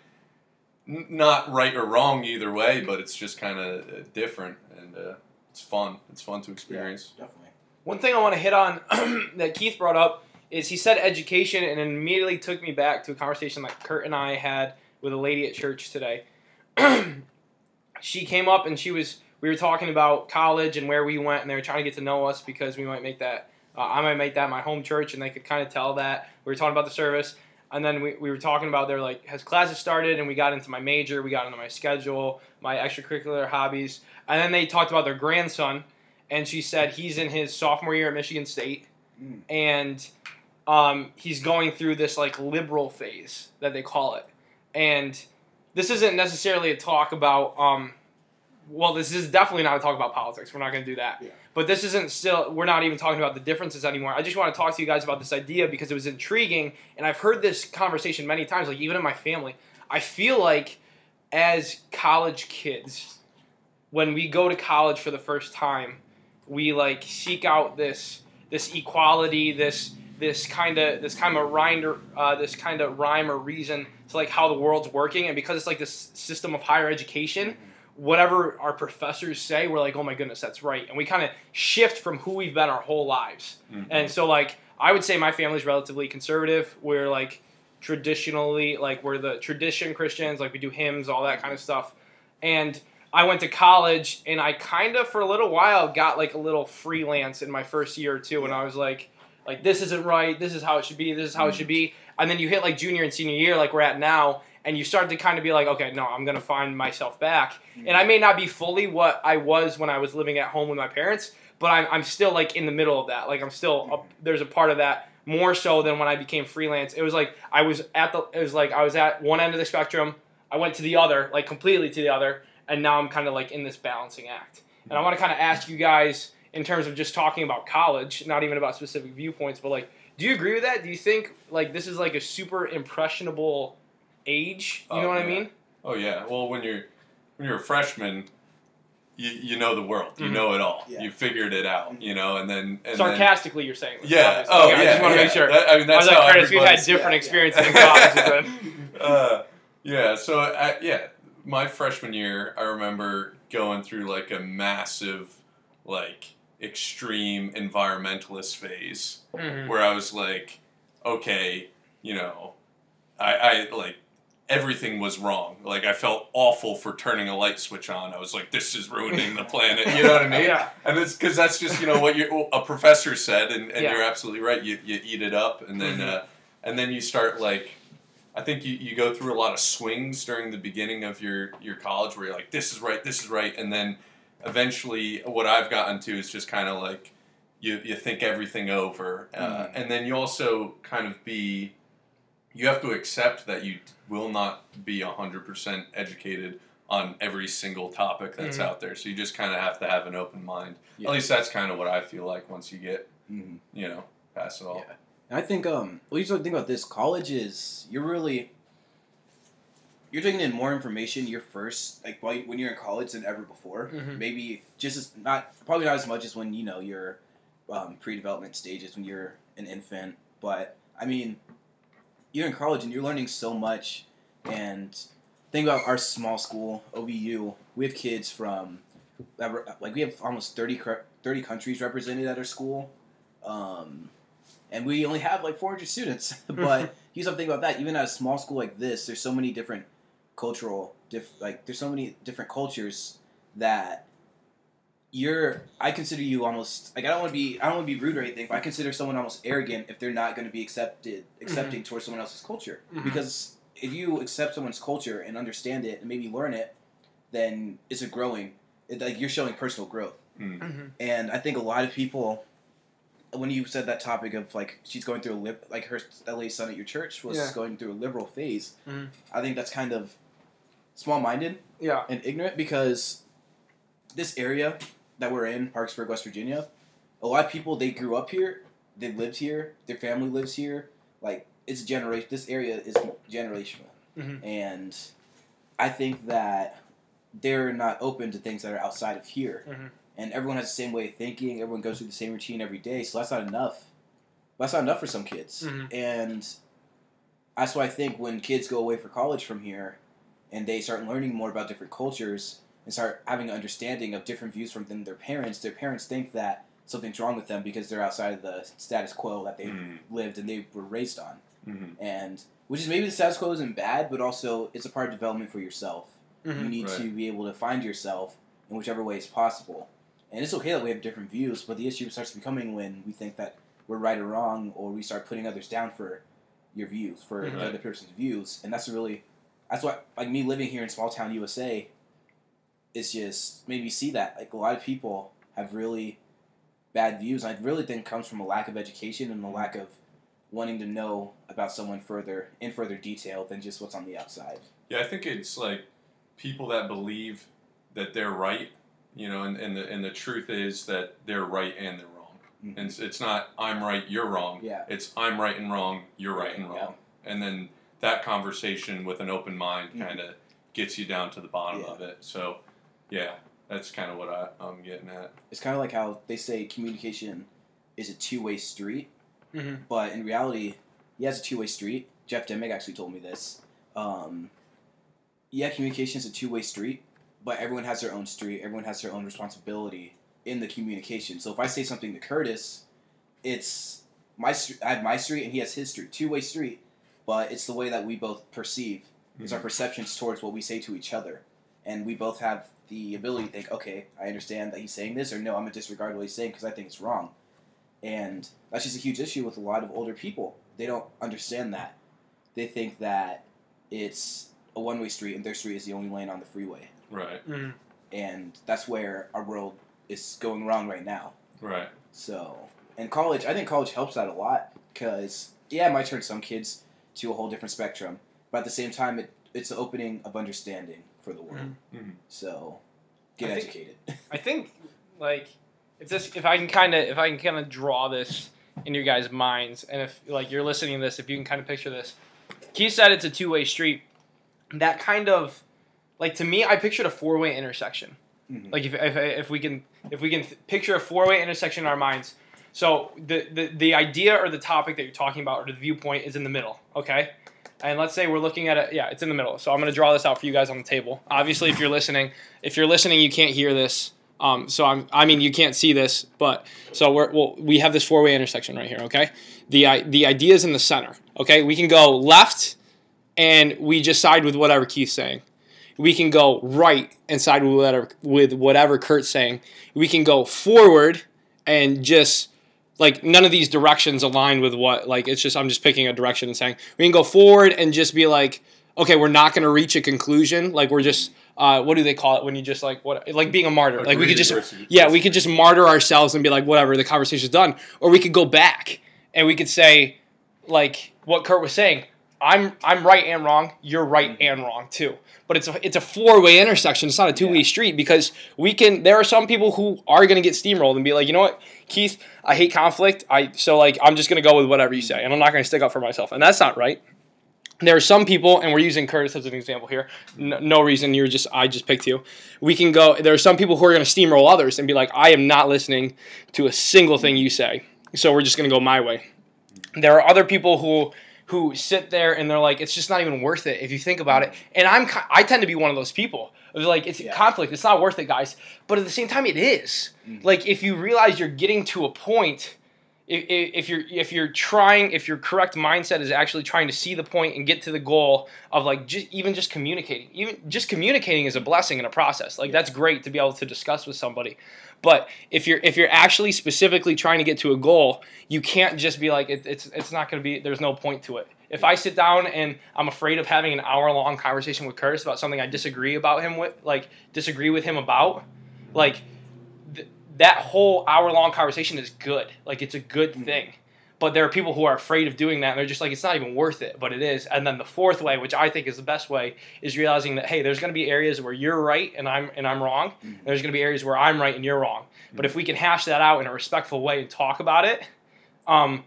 not right or wrong either way, but it's just kind of uh, different and uh, it's fun. It's fun to experience. Definitely. One thing I want to hit on <clears throat> that Keith brought up is he said education and it immediately took me back to a conversation that Kurt and I had with a lady at church today. <clears throat> she came up and she was we were talking about college and where we went and they were trying to get to know us because we might make that uh, I might make that my home church and they could kind of tell that we were talking about the service and then we, we were talking about they're like has classes started and we got into my major we got into my schedule my extracurricular hobbies and then they talked about their grandson and she said he's in his sophomore year at Michigan State, Mm. and um, he's going through this like liberal phase that they call it. And this isn't necessarily a talk about. Um, well, this is definitely not a talk about politics. We're not going to do that. Yeah. But this isn't still. We're not even talking about the differences anymore. I just want to talk to you guys about this idea because it was intriguing, and I've heard this conversation many times. Like even in my family, I feel like as college kids, when we go to college for the first time, we like seek out this this equality, this this kind of this kind of rhyme or uh, this kind of rhyme or reason to like how the world's working, and because it's like this system of higher education, whatever our professors say, we're like, oh my goodness, that's right, and we kind of shift from who we've been our whole lives. Mhm. And so like I would say my family's relatively conservative. We're like traditionally like we're the tradition Christians, like we do hymns, all that kind of stuff. And I went to college and I kind of for a little while got like a little freelance in my first year or two and I was like like this isn't right, this is how it should be, this is how it should be. And then you hit like junior and senior year like we're at now and you start to kind of be like, okay, no, I'm going to find myself back. And I may not be fully what I was when I was living at home with my parents, but I'm, I'm still like in the middle of that. Like I'm still a, there's a part of that more so than when I became freelance. It was like I was at the it was like I was at one end of the spectrum. I went to the other, like completely to the other, and now I'm kind of like in this balancing act. And I want to kind of ask you guys in terms of just talking about college, not even about specific viewpoints, but like Do you agree with that? Do you think like this is like a super impressionable age? You Oh, know what I mean? Oh yeah. Well, when you're when you're a freshman, you you know the world. You Mhm. know it all. Yeah. You figured it out. You know, and then and then, Sarcastically, you're saying. This, Yeah. obviously. Oh Okay, yeah. I just want to yeah. make sure. That- I mean, that's I that's was like, how Curtis, we've had different yeah, experiences in college. but- <laughs> uh, yeah. So I, yeah, my freshman year, I remember going through like a massive, like extreme environmentalist phase Mhm. where I was like, okay, you know, I, I like everything was wrong. Like I felt awful for turning a light switch on. I was like, this is ruining the planet. You know what I mean? Yeah. And it's because that's just you know what you a professor said, and, and Yeah. you're absolutely right. You, you eat it up, and then Mhm. uh, and then you start like. I think you, you go through a lot of swings during the beginning of your, your college where you're like, this is right, this is right. And then eventually, what I've gotten to is just kind of like, you, you think everything over. Uh, Mhm. And then you also kind of be, you have to accept that you will not be 100% educated on every single topic that's Mhm. out there. So you just kind of have to have an open mind. Yeah. At least that's kind of what I feel like once you get, hmm you know, past it all. Yeah. And I think um what you sort of think about this, college is you're really you're taking in more information your first like while you- when you're in college than ever before. Mhm. Maybe just as not probably not as much as when you know you're um, pre-development stages when you're an infant, but I mean you're in college and you're learning so much and think about our small school OVU. We have kids from like we have almost 30, 30 countries represented at our school. Um, and we only have like 400 students. <laughs> but <laughs> here's something about that. Even at a small school like this, there's so many different cultural, diff- like there's so many different cultures that you're. I consider you almost like I don't want to be. I don't want to be rude or anything, but I consider someone almost arrogant if they're not going to be accepted, accepting towards someone else's culture. Mhm. Because if you accept someone's culture and understand it and maybe learn it, then it's a growing. It, like you're showing personal growth. Mm. Mhm. And I think a lot of people, when you said that topic of like she's going through a lib, like her LA son at your church was Yeah. going through a liberal phase. Mhm. I think that's kind of small-minded Yeah. and ignorant because this area that we're in, Parkersburg, West Virginia, a lot of people they grew up here, they lived here, their family lives here. Like it's generation. This area is generational, Mhm. and I think that they're not open to things that are outside of here Mhm. and everyone has the same way of thinking. Everyone goes through the same routine every day, so that's not enough. That's not enough for some kids, Mhm. and that's why I think when kids go away for college from here, and they start learning more about different cultures and start having an understanding of different views from them, their parents, their parents think that something's wrong with them because they're outside of the status quo that they Mm. lived and they were raised on, Mhm. and which is maybe the status quo isn't bad, but also it's a part of development for yourself. You Mhm. need Right. to be able to find yourself in whichever way is possible. And it's okay that we have different views, but the issue starts becoming when we think that we're right or wrong, or we start putting others down for your views, for Mhm. the other person's views. And that's really, that's what, like me living here in small town USA, it's just made me see that. Like a lot of people have really bad views. I really think it comes from a lack of education and a lack of wanting to know about someone further, in further detail than just what's on the outside. Yeah, I think it's like people that believe that they're right, you know, and, and the and the truth is that they're right and they're wrong. Mhm. And it's, it's not I'm right, you're wrong. Yeah. It's I'm right and wrong, you're right and wrong. Yeah. And then that conversation with an open mind Mhm. kind of gets you down to the bottom Yeah. of it. So, yeah, that's kind of what I, I'm getting at. it's kind of like how they say communication is a two-way street Mhm. but in reality yeah it's a two-way street. Jeff demick actually told me this. Um, yeah communication is a two-way street but everyone has their own street everyone has their own responsibility in the communication. So if i say something to curtis it's my street i have my street and he has his street. Two-way street but it's the way that we both perceive. It's our perceptions towards what we say to each other. And we both have the ability to think, okay, I understand that he's saying this, or no, I'm gonna disregard what he's saying because I think it's wrong. And that's just a huge issue with a lot of older people. They don't understand that. They think that it's a one-way street and their street is the only lane on the freeway, Right, Mhm. and that's where our world is going wrong right now. right. So, and college, I think college helps out a lot because yeah, it might turn some kids to a whole different spectrum, but at the same time, it it's the opening of understanding for the world. Mhm. So, get I think- educated. I think like if this if I can kind of if I can kind of draw this in your guys' minds, and if like you're listening to this, if you can kind of picture this, Keith said it's a two way street. That kind of like to me, I pictured a four way intersection. Mhm. Like if, if if we can if we can th- picture a four way intersection in our minds. So the, the the idea or the topic that you're talking about or the viewpoint is in the middle, okay? And let's say we're looking at it, yeah, it's in the middle. So I'm going to draw this out for you guys on the table. Obviously, if you're listening, if you're listening, you can't hear this. Um, so I'm, I mean, you can't see this, but so we're, well, we have this four-way intersection right here. Okay, the the idea is in the center. Okay, we can go left, and we just side with whatever Keith's saying. We can go right and side with whatever with whatever Kurt's saying. We can go forward and just like none of these directions align with what like it's just I'm just picking a direction and saying we can go forward and just be like okay we're not going to reach a conclusion. Like we're just uh, what do they call it when you just like what like being a martyr? Like we could just yeah we could just martyr ourselves and be like whatever the conversation's done. Or we could go back and we could say like what Kurt was saying I'm I'm right and wrong you're right mm-hmm. and wrong too but it's a it's a four way intersection it's not a two way Yeah. street because we can there are some people who are going to get steamrolled and be like you know what Keith I hate conflict I so like I'm just going to go with whatever you say and I'm not going to stick up for myself and that's not right there are some people, and we're using Curtis as an example here. No, no reason you're just I just picked you. We can go. There are some people who are going to steamroll others and be like, I am not listening to a single thing you say. So we're just going to go my way. There are other people who who sit there and they're like, it's just not even worth it if you think about it. And I'm I tend to be one of those people. Of like it's Yeah. conflict. It's not worth it, guys. But at the same time, it is. Mm. Like if you realize you're getting to a point if, if you're if you're trying if your correct mindset is actually trying to see the point and get to the goal of like just even just communicating even just communicating is a blessing and a process like that's great to be able to discuss with somebody but if you're if you're actually specifically trying to get to a goal you can't just be like it, it's it's not going to be there's no point to it if i sit down and i'm afraid of having an hour long conversation with curtis about something i disagree about him with like disagree with him about like th- that whole hour long conversation is good. Like it's a good Mhm. thing. But there are people who are afraid of doing that and they're just like it's not even worth it, but it is. And then the fourth way, which I think is the best way, is realizing that hey, there's going to be areas where you're right and I'm and I'm wrong. Mhm. And there's going to be areas where I'm right and you're wrong. But if we can hash that out in a respectful way and talk about it, um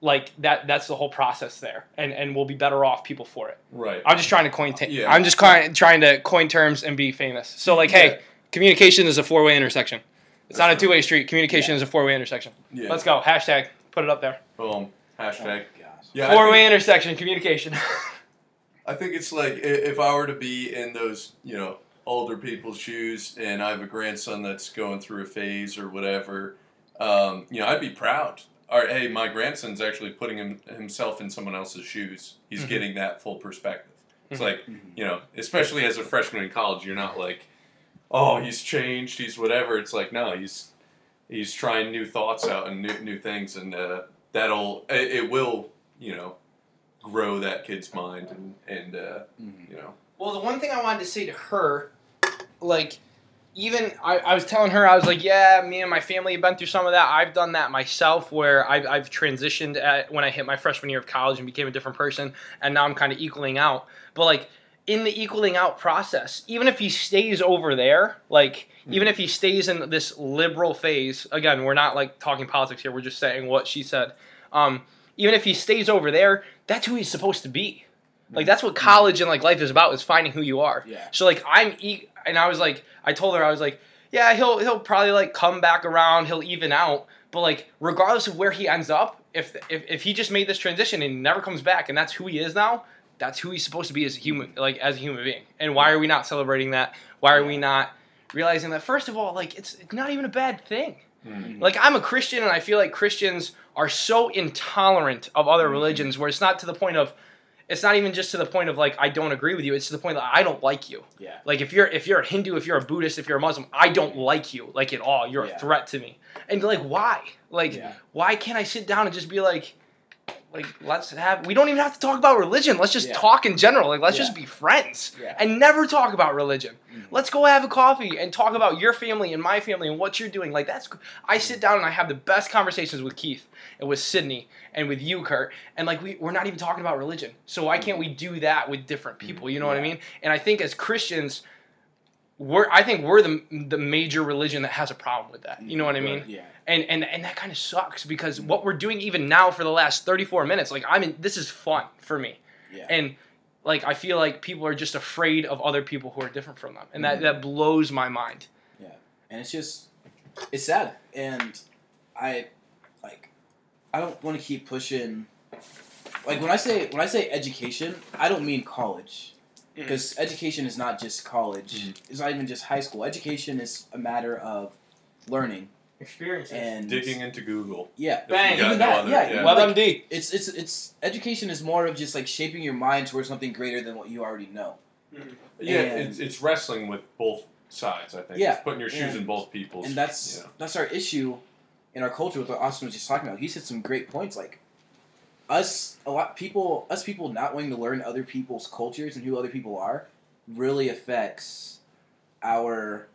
like that that's the whole process there. And and we'll be better off people for it. Right. I'm just trying to coin ta- Yeah. I'm just trying trying to coin terms and be famous. So like hey, Yeah. communication is a four-way intersection. It's That's not a two-way street. Communication is a four-way intersection. Yeah. Let's go. Hashtag. Put it up there. Boom. Hashtag. Oh. Yeah. Four-way think, intersection. Communication. <laughs> I think it's like if I were to be in those, you know, older people's shoes, and I have a grandson that's going through a phase or whatever, um, you know, I'd be proud. Or hey, my grandson's actually putting him, himself in someone else's shoes. He's Mhm. getting that full perspective. It's Mhm. like Mhm. you know, especially as a freshman in college, you're not like, oh, he's changed, he's whatever. It's like no, he's he's trying new thoughts out and new new things, and uh, that'll it, it will you know grow that kid's mind and and uh, Mhm. you know well, the one thing I wanted to say to her, like, even I, I was telling her, I was like, yeah, me and my family have been through some of that. I've done that myself where I've, I've transitioned at, when I hit my freshman year of college and became a different person, and now I'm kind of equaling out. But, like, in the equaling out process, even if he stays over there, like, even if he stays in this liberal phase, again, we're not like talking politics here, we're just saying what she said. Um, even if he stays over there, that's who he's supposed to be. Like that's what college and like life is about is finding who you are. Yeah. So like I'm e- and I was like I told her I was like yeah he'll he'll probably like come back around he'll even out but like regardless of where he ends up if if, if he just made this transition and never comes back and that's who he is now that's who he's supposed to be as a human like as a human being and why are we not celebrating that why are we not realizing that first of all like it's, it's not even a bad thing mm, like I'm a Christian and I feel like Christians are so intolerant of other religions where it's not to the point of it's not even just to the point of like I don't agree with you. It's to the point that I don't like you. Yeah. Like if you're if you're a Hindu, if you're a Buddhist, if you're a Muslim, I don't like you like at all. You're Yeah. a threat to me. And like why? Like Yeah. why can't I sit down and just be like like let's have we don't even have to talk about religion. Let's just Yeah. talk in general. Like let's Yeah. just be friends Yeah. and never talk about religion. Mhm. Let's go have a coffee and talk about your family and my family and what you're doing. Like that's I sit down and I have the best conversations with Keith and with Sydney and with you, Kurt, and like we, we're not even talking about religion. So why can't we do that with different people? You know what I mean? And I think as Christians, we're I think we're the the major religion that has a problem with that. You know what I mean? Yeah. And and and that kind of sucks because what we're doing even now for the last 34 minutes, like I'm in this is fun for me. Yeah. And like I feel like people are just afraid of other people who are different from them. And that Mhm. that blows my mind. Yeah. And it's just it's sad and i like i don't want to keep pushing like when i say when i say education i don't mean college Because education is not just college Mhm. it's not even just high school education is a matter of learning Experiences. and Digging into Google. yeah Bang. even that other- yeah, yeah. like, WebMD. it's it's it's education is more of just like shaping your mind towards something greater than what you already know Yeah, And- it's, it's wrestling with both sides. I think. Yeah, It's putting your shoes and- in both people's. and that's yeah. that's our issue in our culture with what Austin was just talking about. He said some great points like us a lot people us people not wanting to learn other people's cultures and who other people are really affects our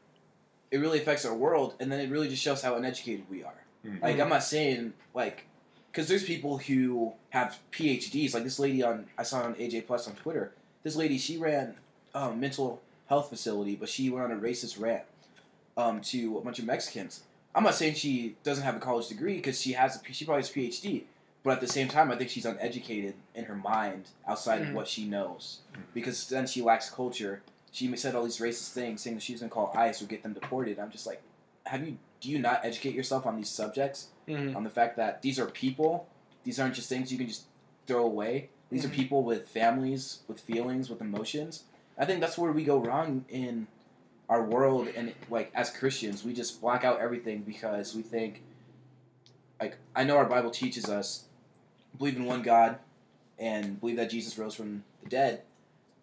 it really affects our world and then it really just shows how uneducated we are. Mhm. Like I'm not saying like because there's people who have PhDs like this lady on I saw on AJ Plus on Twitter. This lady she ran a mental health facility, but she went on a racist rant um, to a bunch of Mexicans. I'm not saying she doesn't have a college degree because she has a, P- she probably has a PhD, but at the same time I think she's uneducated in her mind outside Mhm. of what she knows Mhm. because then she lacks culture. She said all these racist things, saying that she was gonna call ICE or get them deported. I'm just like, have you? Do you not educate yourself on these subjects? Mhm. on the fact that these are people. These aren't just things you can just throw away. These are people with families, with feelings, with emotions. I think that's where we go wrong in our world, and like as Christians, we just block out everything because we think, like I know our Bible teaches us, believe in one God, and believe that Jesus rose from the dead,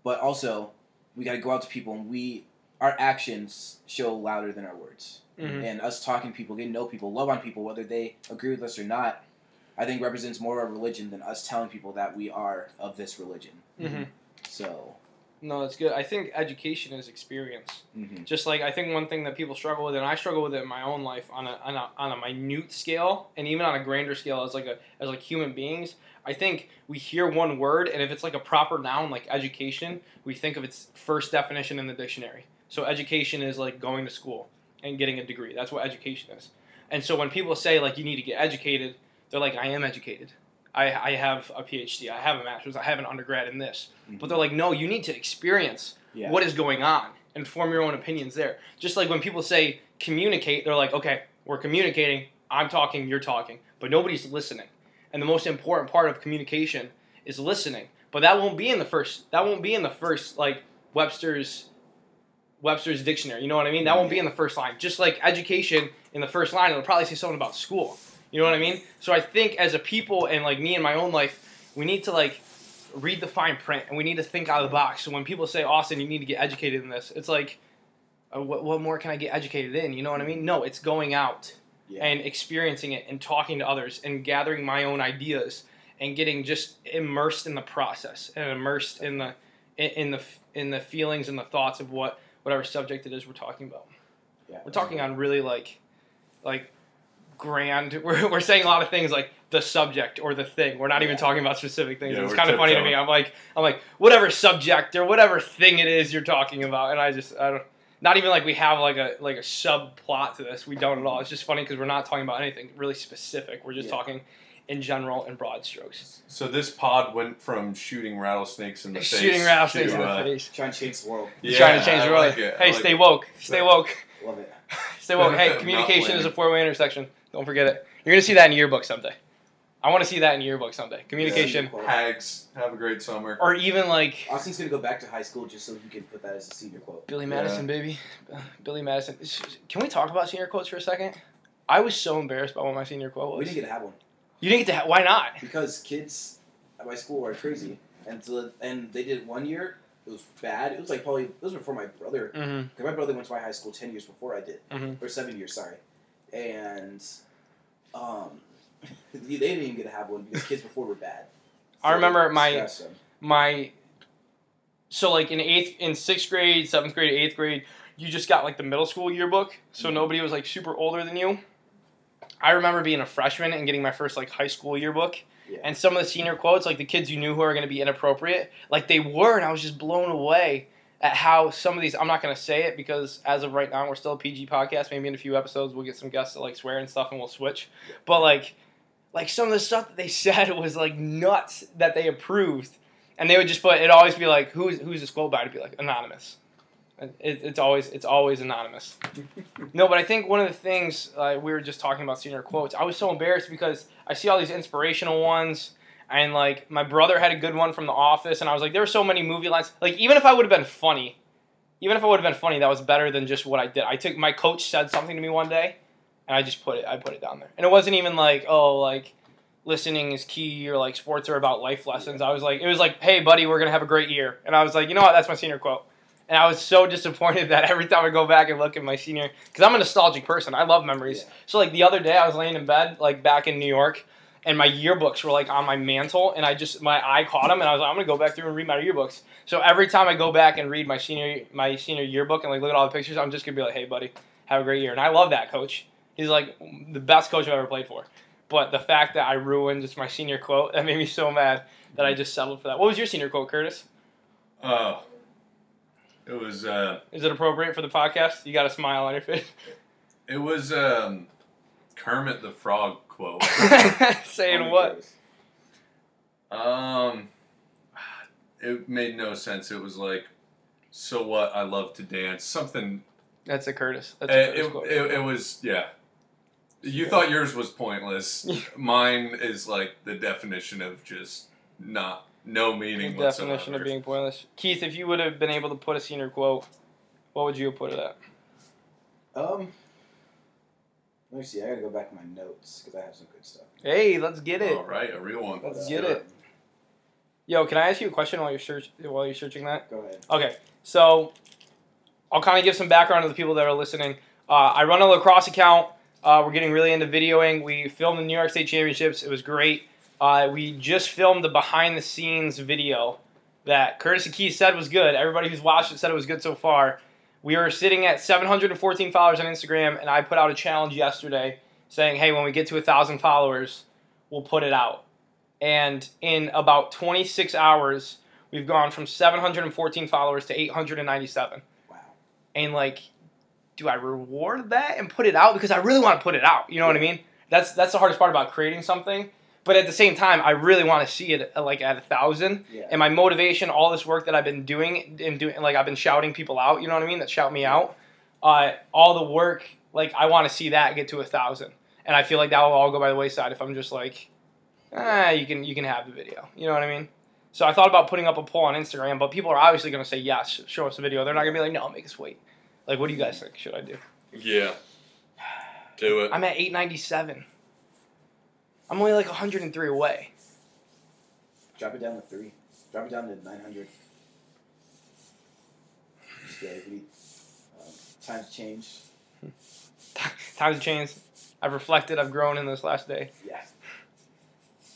but also we got to go out to people and we our actions show louder than our words Mhm. and us talking to people, getting to know people, love on people, whether they agree with us or not, I think represents more of our religion than us telling people that we are of this religion. Mhm. So, No, that's good. I think education is experience. mhm. Just like I think one thing that people struggle with, and I struggle with it in my own life on a, on a on a minute scale, and even on a grander scale as like a as like human beings. I think we hear one word, and if it's like a proper noun, like education, we think of its first definition in the dictionary. So education is like going to school and getting a degree. That's what education is. And so when people say like you need to get educated, they're like I am educated. I, I have a PhD. I have a master's. I have an undergrad in this. But they're mm-hmm. like, no, you need to experience yeah, what is going on and form your own opinions there. Just like when people say communicate, they're like, okay, we're communicating, I'm talking, you're talking, but nobody's listening. And the most important part of communication is listening. But that won't be in the first that won't be in the first like Webster's Webster's dictionary. You know what I mean? That won't be in the first line. Just like education in the first line, it'll probably say something about school. You know what I mean? So I think as a people and like me in my own life, we need to like read the fine print and we need to think out of the box. So when people say, Austin, you need to get educated in this, it's like, uh, what, what more can I get educated in? You know what I mean? No, it's going out yeah. and experiencing it and talking to others and gathering my own ideas and getting just immersed in the process and immersed in the in, the in the feelings and the thoughts of what whatever subject it is we're talking about. yeah. We're talking on really like like grand. <laughs> We're, we're saying a lot of things like the subject or the thing. We're not even talking about specific things. Yeah, it's kind of funny to me. I'm like I'm like whatever subject or whatever thing it is you're talking about, and I just I don't. Not even like we have like a like a subplot to this. We don't at all. It's just funny because we're not talking about anything really specific. We're just Yeah. talking in general and broad strokes. So this pod went from shooting rattlesnakes in the <laughs> face Shooting rattlesnakes to, in the uh, face. Trying to change the world. He's trying to change the world. like hey, like stay it. woke. Stay woke. Love it. <laughs> Stay woke. Hey, communication is a four-way intersection. Don't forget it. You're gonna see that in your yearbook someday. I want to see that in your yearbook someday. Communication, Quote. Hags, have a great summer. or even like Austin's gonna go back to high school just so he can put that as a senior quote. Billy Yeah. Madison, baby. Uh, Billy Madison. Can we talk about senior quotes for a second? I was so embarrassed by what my senior quote We didn't get to have one You didn't get to. Ha- why not? because kids at my school are crazy, and so, and they did one year. It was bad. It was like probably it was before my brother Mm-hmm. Because my brother went to my high school ten years before I did, Mhm. or seven years, sorry, and um, they didn't even get to have one because kids before were bad. <laughs> I remember my my so like in eighth in sixth grade seventh grade eighth grade you just got like the middle school yearbook so Mhm. nobody was like super older than you i remember being a freshman and getting my first like high school yearbook Yeah. and some of the senior quotes like the kids you knew who are going to be inappropriate like they were and i was just blown away at how some of these. I'm not gonna say it because as of right now, we're still a PG podcast. Maybe in a few episodes, we'll get some guests that like swear and stuff, and we'll switch. But like, like some of the stuff that they <laughs> said was like nuts that they approved, and they would just put it always be like, who's who's this quote by? To be like anonymous. It, it's always it's always anonymous. <laughs> no, but I think one of the things uh, we were just talking about senior quotes. I was so embarrassed because I see all these inspirational ones, and like my brother had a good one from The Office, and I was like, there were so many movie lines. Like even if I would have been funny, even if I would have been funny, that was better than just what I did. I took my coach said something to me one day, and I just put it I put it down there, and it wasn't even like oh like listening is key or like sports are about life lessons. I was like it was like hey buddy, we're gonna have a great year, and I was like you know what that's my senior quote. And I was so disappointed <laughs> that every time I go back and look at my senior, because I'm a nostalgic person, I love memories. Yeah. So like the other day, I was laying in bed, like back in New York, and my yearbooks were like on my mantle, and I just my eye caught them, and I was like, I'm gonna go back through and read my yearbooks. So every time I go back and read my senior my senior yearbook and like look at all the pictures, I'm just gonna be like, hey buddy, have a great year, and I love that coach. He's like the best coach I've ever played for. But the fact that I ruined just my senior quote, <laughs> that made me so mad that I just settled for that. What was your senior quote, Curtis? Oh, it was uh, Is it appropriate for the podcast? You got a smile on your face. it was um, Kermit the Frog quote. <laughs> <laughs> Saying what? Um, it made no sense. It was like, so what? I love to dance. Something. That's a Curtis. That's It, a Curtis it, quote. it, it was yeah. You thought yours was pointless. <laughs> Mine is like the definition of just not no The meaning definition whatsoever. of being pointless. Keith, if you would have been able to put a senior quote, what would you have put it at? Um, let me see. I gotta go back to my notes because I have some good stuff. Hey, let's get it. All right, a real one. Let's But, get it. Yo, can I ask you a question while you're search while you're searching that? Go ahead. Okay, so I'll kind of give some background to the people that are listening. Uh, I run a lacrosse account. Uh, we're getting really into videoing. We filmed the New York State Championships. It was great. Uh, we just filmed the behind the scenes video that Curtis and Keith said was good. Everybody who's watched it said it was good so far. We were sitting at 714 followers on Instagram, and I put out a challenge yesterday saying, hey, when we get to 1,000 followers, we'll put it out. And in about 26 hours, we've gone from 714 followers to 897 Wow. and like do i reward that and put it out? Because i really want to put it out. You know what i mean? That's that's the hardest part about creating something but at the same time i really want to see it uh, like at a thousand Yeah. and my motivation all this work that i've been doing and doing like i've been shouting people out you know what i mean that shout me out uh, all the work like i want to see that get to a thousand and i feel like that will all go by the wayside if i'm just like ah you can you can have the video you know what i mean so I thought about putting up a poll on Instagram, but people are obviously going to say yes, show us the video. They're not going to be like, no, make us wait. Like, what do you guys think? Should I do? Yeah. Do it. I'm at 897. I'm only like 103 away. Drop it down to three. Drop it down to nine hundred. Just be like, we, um, times change. <laughs> Times change. I've reflected. I've grown in this last day. Yeah.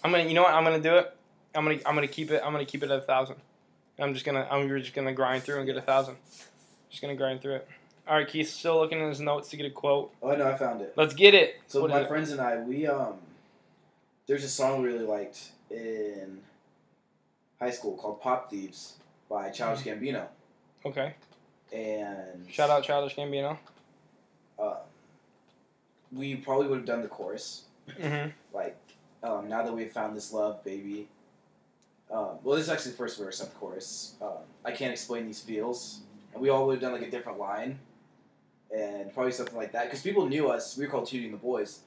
I'm gonna. You know what? I'm gonna do it. I'm gonna. I'm gonna keep it. I'm gonna keep it at a thousand. I'm just gonna. I'm just gonna grind through and get a thousand. Just gonna grind through it. All right, Keith's still looking in his notes to get a quote. Oh no, I found it. Let's get it. So What my it? friends and I, we um, there's a song we really liked in high school called "Pop Thieves" by Childish Gambino, Okay. and Shout out Childish Gambino. Uh, we probably would have done the chorus, Mm-hmm. <laughs> like um, now that we've found this love, baby. Um, well, this is actually the first verse of the chorus. Um, I can't explain these feels, and we all would have done like a different line, and probably something like that because people knew us. We were called Tootie and the Boys,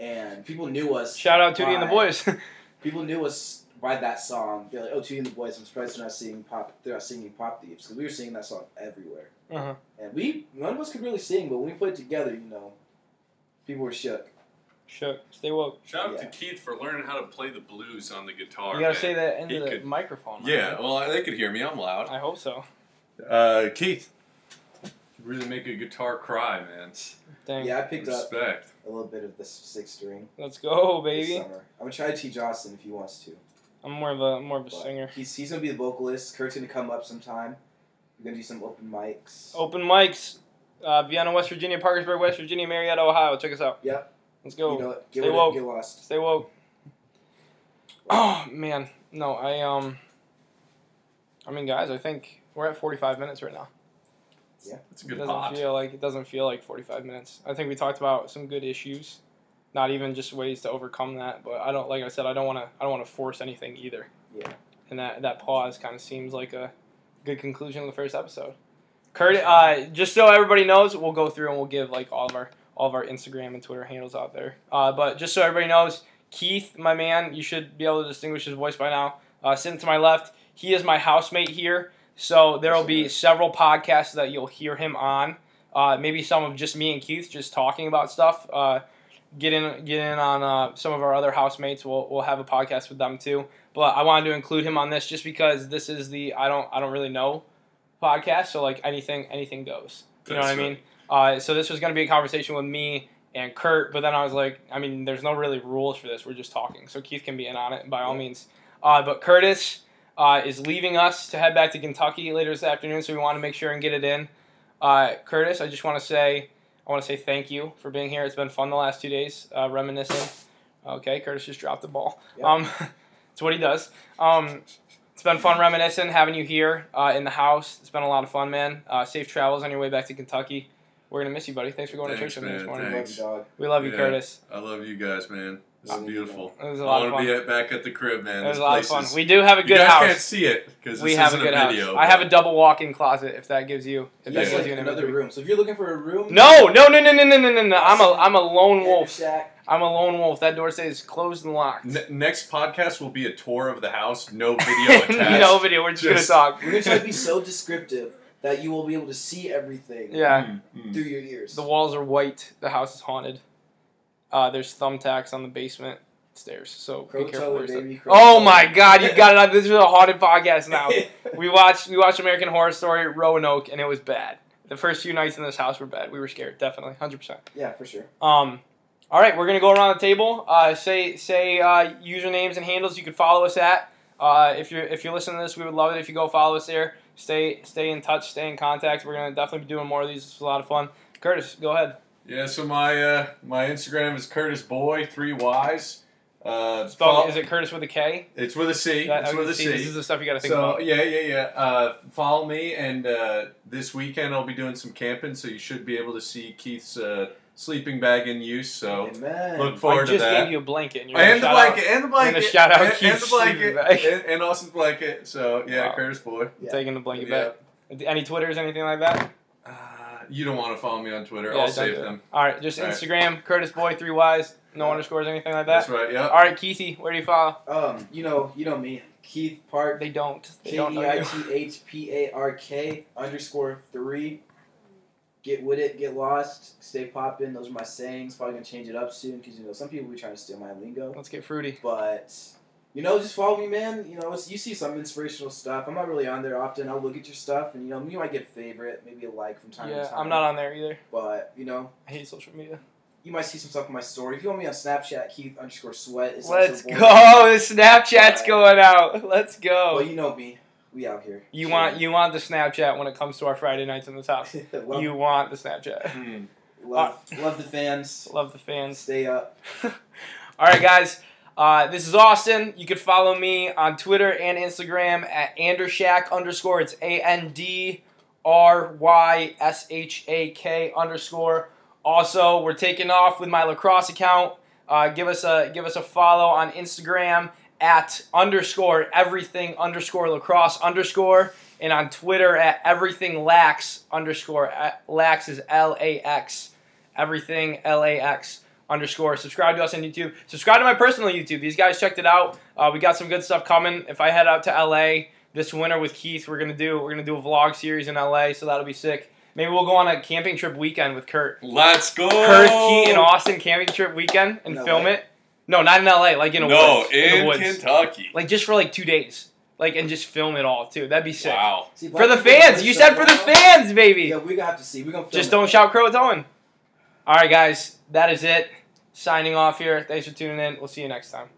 and people knew us. Shout out Tootie and the by- boys. <laughs> People knew us by that song. They're like, "Oh, Tootie and the Boys." I'm surprised they're not singing pop. They're not singing Pop Thieves because we were singing that song everywhere, uh-huh. and we none of us could really sing, but when we played together, you know, people were shook. Shook. Stay woke. Shout out Yeah. to Keith for learning how to play the blues on the guitar. You gotta man. say that into He the could- microphone. Yeah, well, they could hear me. I'm loud. I hope so. Uh, Keith, you really make a guitar cry, man. Dang. Yeah, I picked up Respect. A little bit of the six string Let's go, baby. summer. I'm gonna try to teach Austin if he wants to. I'm more of a more of a But singer. He's he's gonna be the vocalist. Kurt's gonna come up sometime. We're gonna do some open mics. Open mics. Uh, Vienna, West Virginia, Parkersburg, West Virginia, Marietta, Ohio. Check us out. Yep. Let's go. You know, what? get, Stay woke. get lost. Stay woke. Oh man, no, I um. I mean, guys, I think we're We're at 45 minutes right now. It's a It good doesn't pot. feel like it doesn't feel like 45 minutes. I think we talked about some good issues, not even just ways to overcome that. But I don't like I said I don't want to I don't want to force anything either. Yeah. And that that pause kind of seems like a good conclusion of the first episode. Kurt, uh, just so everybody knows, we'll go through and we'll give like all of our all of our Instagram and Twitter handles out there. Uh, but just so everybody knows, Keith, my man, you should be able to distinguish his voice by now. Uh, sitting to my left, he is my housemate here. So there will be several podcasts that you'll hear him on. Uh, maybe some of just me and Keith just talking about stuff. Uh, get in, get in on uh, some of our other housemates. We'll, we'll have a podcast with them too. But I wanted to include him on this just because this is the I don't I don't really know podcast. So like anything anything goes. You know what I mean? Uh, so this was going to be a conversation with me and Kurt, but then I was like, I mean, there's no really rules for this. We're just talking, so Keith can be in on it by all Yeah. means. Uh, but Curtis uh, is leaving us to head back to Kentucky later this afternoon, so we want to make sure and get it in. Uh, Curtis, I just want to say, I want to say thank you for being here. It's been fun the last two days, uh, reminiscing. Okay, Curtis just dropped the ball. Yeah. Um, <laughs> it's what he does. Um, it's been fun reminiscing, having you here uh, in the house. It's been a lot of fun, man. Uh, safe travels on your way back to Kentucky. We're gonna miss you, buddy. Thanks for going Thanks, to church with me this morning. Love Thanks. We love you, Yeah. Curtis. I love you guys, man. This is beautiful. It was a I lot of want to fun. be at, back at the crib, man. It was This a lot of place fun. is- We do have a good house. you guys house. can't see it because we this have a isn't good a house. video. I have a double walk-in closet if that gives you if that Yeah. That's gives you an another imagery. room. So if you're looking for a room, No, no, no, no, no, no, no, no, no. I'm a I'm a lone wolf. Shack. I'm a lone wolf. That door stays closed and locked. Ne- next podcast will be a tour of the house, no <laughs> video attached. no video. We're just, Just- gonna talk. We're gonna try to be so descriptive that you will be able to see everything Yeah. Mm, mm. through your ears. The walls are white. The house is haunted. Uh, there's thumbtacks on the basement stairs. So be careful. Croatoan, where you step. baby. Oh my God! You got it. on- This is a haunted podcast now. <laughs> we watched we watched American Horror Story Roanoke, and it was bad. The first few nights in this house were bad. We were scared, definitely, hundred percent. yeah, for sure. Um, all right, we're gonna go around the table. Uh, say say uh, usernames and handles you could follow us at. Uh, if you're if you're listening to this, we would love it if you go follow us there. Stay stay in touch, stay in contact. We're gonna definitely be doing more of these. It's a lot of fun. Curtis, go ahead. Yeah, so my uh, my Instagram is Curtis Boy three Y's. Uh, Spell, is it Curtis with a K? It's with a C. That- it's with can a see, C. This is the stuff you got to think about. so about. yeah, yeah, yeah. Uh, follow me, and uh, this weekend I'll be doing some camping, so you should be able to see Keith's uh, sleeping bag in use. So Amen. look forward to that. I just gave you a blanket, and you're and the gonna out- blanket, and the gonna blanket, shout out and, and the blanket, and, and Austin's blanket. So yeah, Wow. Curtis boy. Yeah. taking the blanket Yeah. back. Any Twitters, anything like that? You don't want to follow me on Twitter. Yeah, I'll save do them. All right, just All right. Instagram, Curtis Boy, three Y's, no underscores, anything like that. That's right. Yeah. All right, Keithy, where do you follow? Um, you know, you know me, Keith Park. They don't. They K don't E know you. T H P A R K underscore three. Get with it, get lost, stay poppin'. Those are my sayings. Probably gonna change it up soon because you know some people be trying to steal my lingo. Let's get fruity. But you know, just follow me, man. You know, you see some inspirational stuff. I'm not really on there often. I'll look at your stuff, and you know, you might get a favorite, maybe a like from time to Yeah, time. I'm not on there either. But you know, I hate social media. you might see some stuff on my story. If you want me on Snapchat, Keith underscore sweat. Is Let's go. The <laughs> Snapchat's going out. Let's go. Well, you know me. We out here. You want you want the Snapchat when it comes to our Friday nights in the <laughs> love, You want the Snapchat. Hmm. love, love the fans. Love the fans. Stay up. <laughs> All right, guys. Uh, this is Austin. You can follow me on Twitter and Instagram at Andryshak underscore. It's A N D R Y S H A K underscore. Also, we're taking off with my lacrosse account. Uh, give us a give us a follow on Instagram at underscore everything underscore lacrosse underscore and on Twitter at everything lax underscore lax is L A X everything L A X underscore. Subscribe to us on YouTube. Subscribe to my personal YouTube. These guys checked it out. Uh, we got some good stuff coming. If I head out to LA this winter with Keith, we're gonna do we're gonna do a vlog series in LA, so that'll be sick. Maybe we'll go on a camping trip weekend with Kurt. Let's go. Kurt, Keith, and Austin camping trip weekend and In film LA? it. No, not in LA. Like in a no, woods. in the woods. Kentucky. Like just for like two days. Like and just film it all too. That'd be sick. Wow. See, For the fans. You said for the fans, baby. Yeah, we gonna have to see. We gonna film Just it. don't shout Croatoan. All right, guys. That is it. Signing off here. Thanks for tuning in. We'll see you next time.